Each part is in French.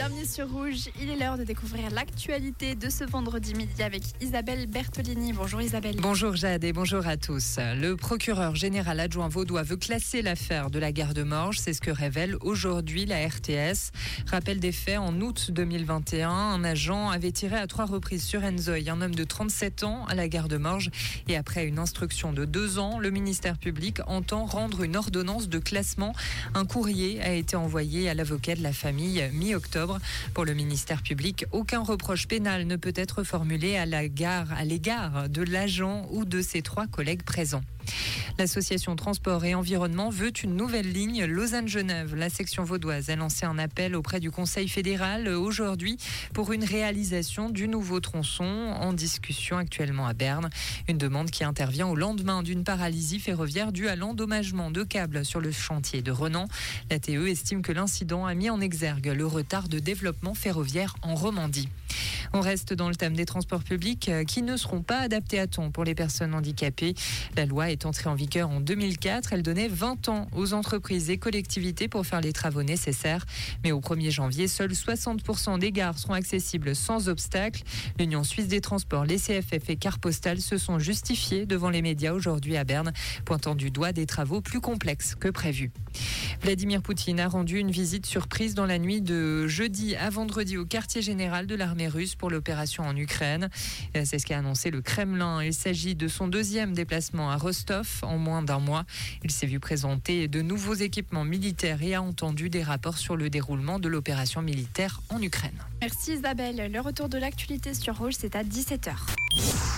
Bienvenue sur Rouge. Il est l'heure de découvrir l'actualité de ce vendredi midi avec Isabelle Bertolini. Bonjour Isabelle. Bonjour Jade et bonjour à tous. Le procureur général adjoint vaudois veut classer l'affaire de la gare de Morges. C'est ce que révèle aujourd'hui la RTS. Rappel des faits, en août 2021, un agent avait tiré à trois reprises sur Enzoy, un homme de 37 ans, à la gare de Morges. Et après une instruction de deux ans, le ministère public entend rendre une ordonnance de classement. Un courrier a été envoyé à l'avocat de la famille mi-octobre. Pour le ministère public, aucun reproche pénal ne peut être formulé à l'égard de l'agent ou de ses trois collègues présents. L'association Transport et Environnement veut une nouvelle ligne Lausanne-Genève. La section vaudoise a lancé un appel auprès du Conseil fédéral aujourd'hui pour une réalisation du nouveau tronçon en discussion actuellement à Berne. Une demande qui intervient au lendemain d'une paralysie ferroviaire due à l'endommagement de câbles sur le chantier de Renan. La TE estime que l'incident a mis en exergue le retard de développement ferroviaire en Romandie. On reste dans le thème des transports publics euh, qui ne seront pas adaptés à temps pour les personnes handicapées. La loi est entrée en vigueur en 2004. Elle donnait 20 ans aux entreprises et collectivités pour faire les travaux nécessaires. Mais au 1er janvier, seuls 60% des gares seront accessibles sans obstacle. L'Union suisse des transports, les CFF et Car Postal se sont justifiés devant les médias aujourd'hui à Berne, pointant du doigt des travaux plus complexes que prévus. Vladimir Poutine a rendu une visite surprise dans la nuit de jeudi à vendredi au quartier général de l'armée russe pour l'opération en Ukraine. Euh, c'est ce qu'a annoncé le Kremlin. Il s'agit de son deuxième déplacement à Rostov en moins d'un mois. Il s'est vu présenter de nouveaux équipements militaires et a entendu des rapports sur le déroulement de l'opération militaire en Ukraine. Merci Isabelle. Le retour de l'actualité sur Rouge, c'est à 17h.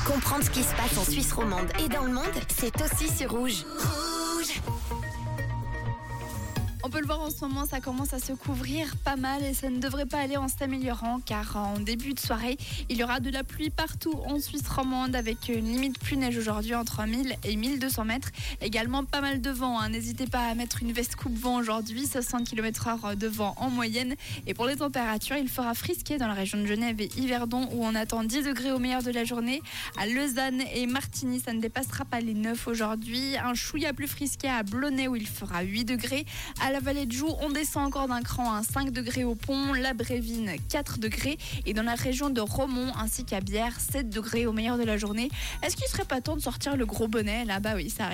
Comprendre ce qui se passe en Suisse romande et dans le monde, c'est aussi sur Rouge. Peut le voir en ce moment, ça commence à se couvrir pas mal et ça ne devrait pas aller en s'améliorant car en début de soirée, il y aura de la pluie partout en Suisse romande avec une limite plus neige aujourd'hui entre 1000 et 1200 mètres. Également pas mal de vent, hein. n'hésitez pas à mettre une veste coupe-vent aujourd'hui, 60 km/h de vent en moyenne. Et pour les températures, il fera frisquer dans la région de Genève et Yverdon où on attend 10 degrés au meilleur de la journée. À Lausanne et Martigny, ça ne dépassera pas les 9 aujourd'hui. Un chouïa plus frisqué à Blonay où il fera 8 degrés. À vallée de Joux, on descend encore d'un cran à 5 degrés au pont, la Brévine 4 degrés et dans la région de Romont ainsi qu'à Bière 7 degrés au meilleur de la journée. Est-ce qu'il serait pas temps de sortir le gros bonnet? Là-bas, oui, ça arrive.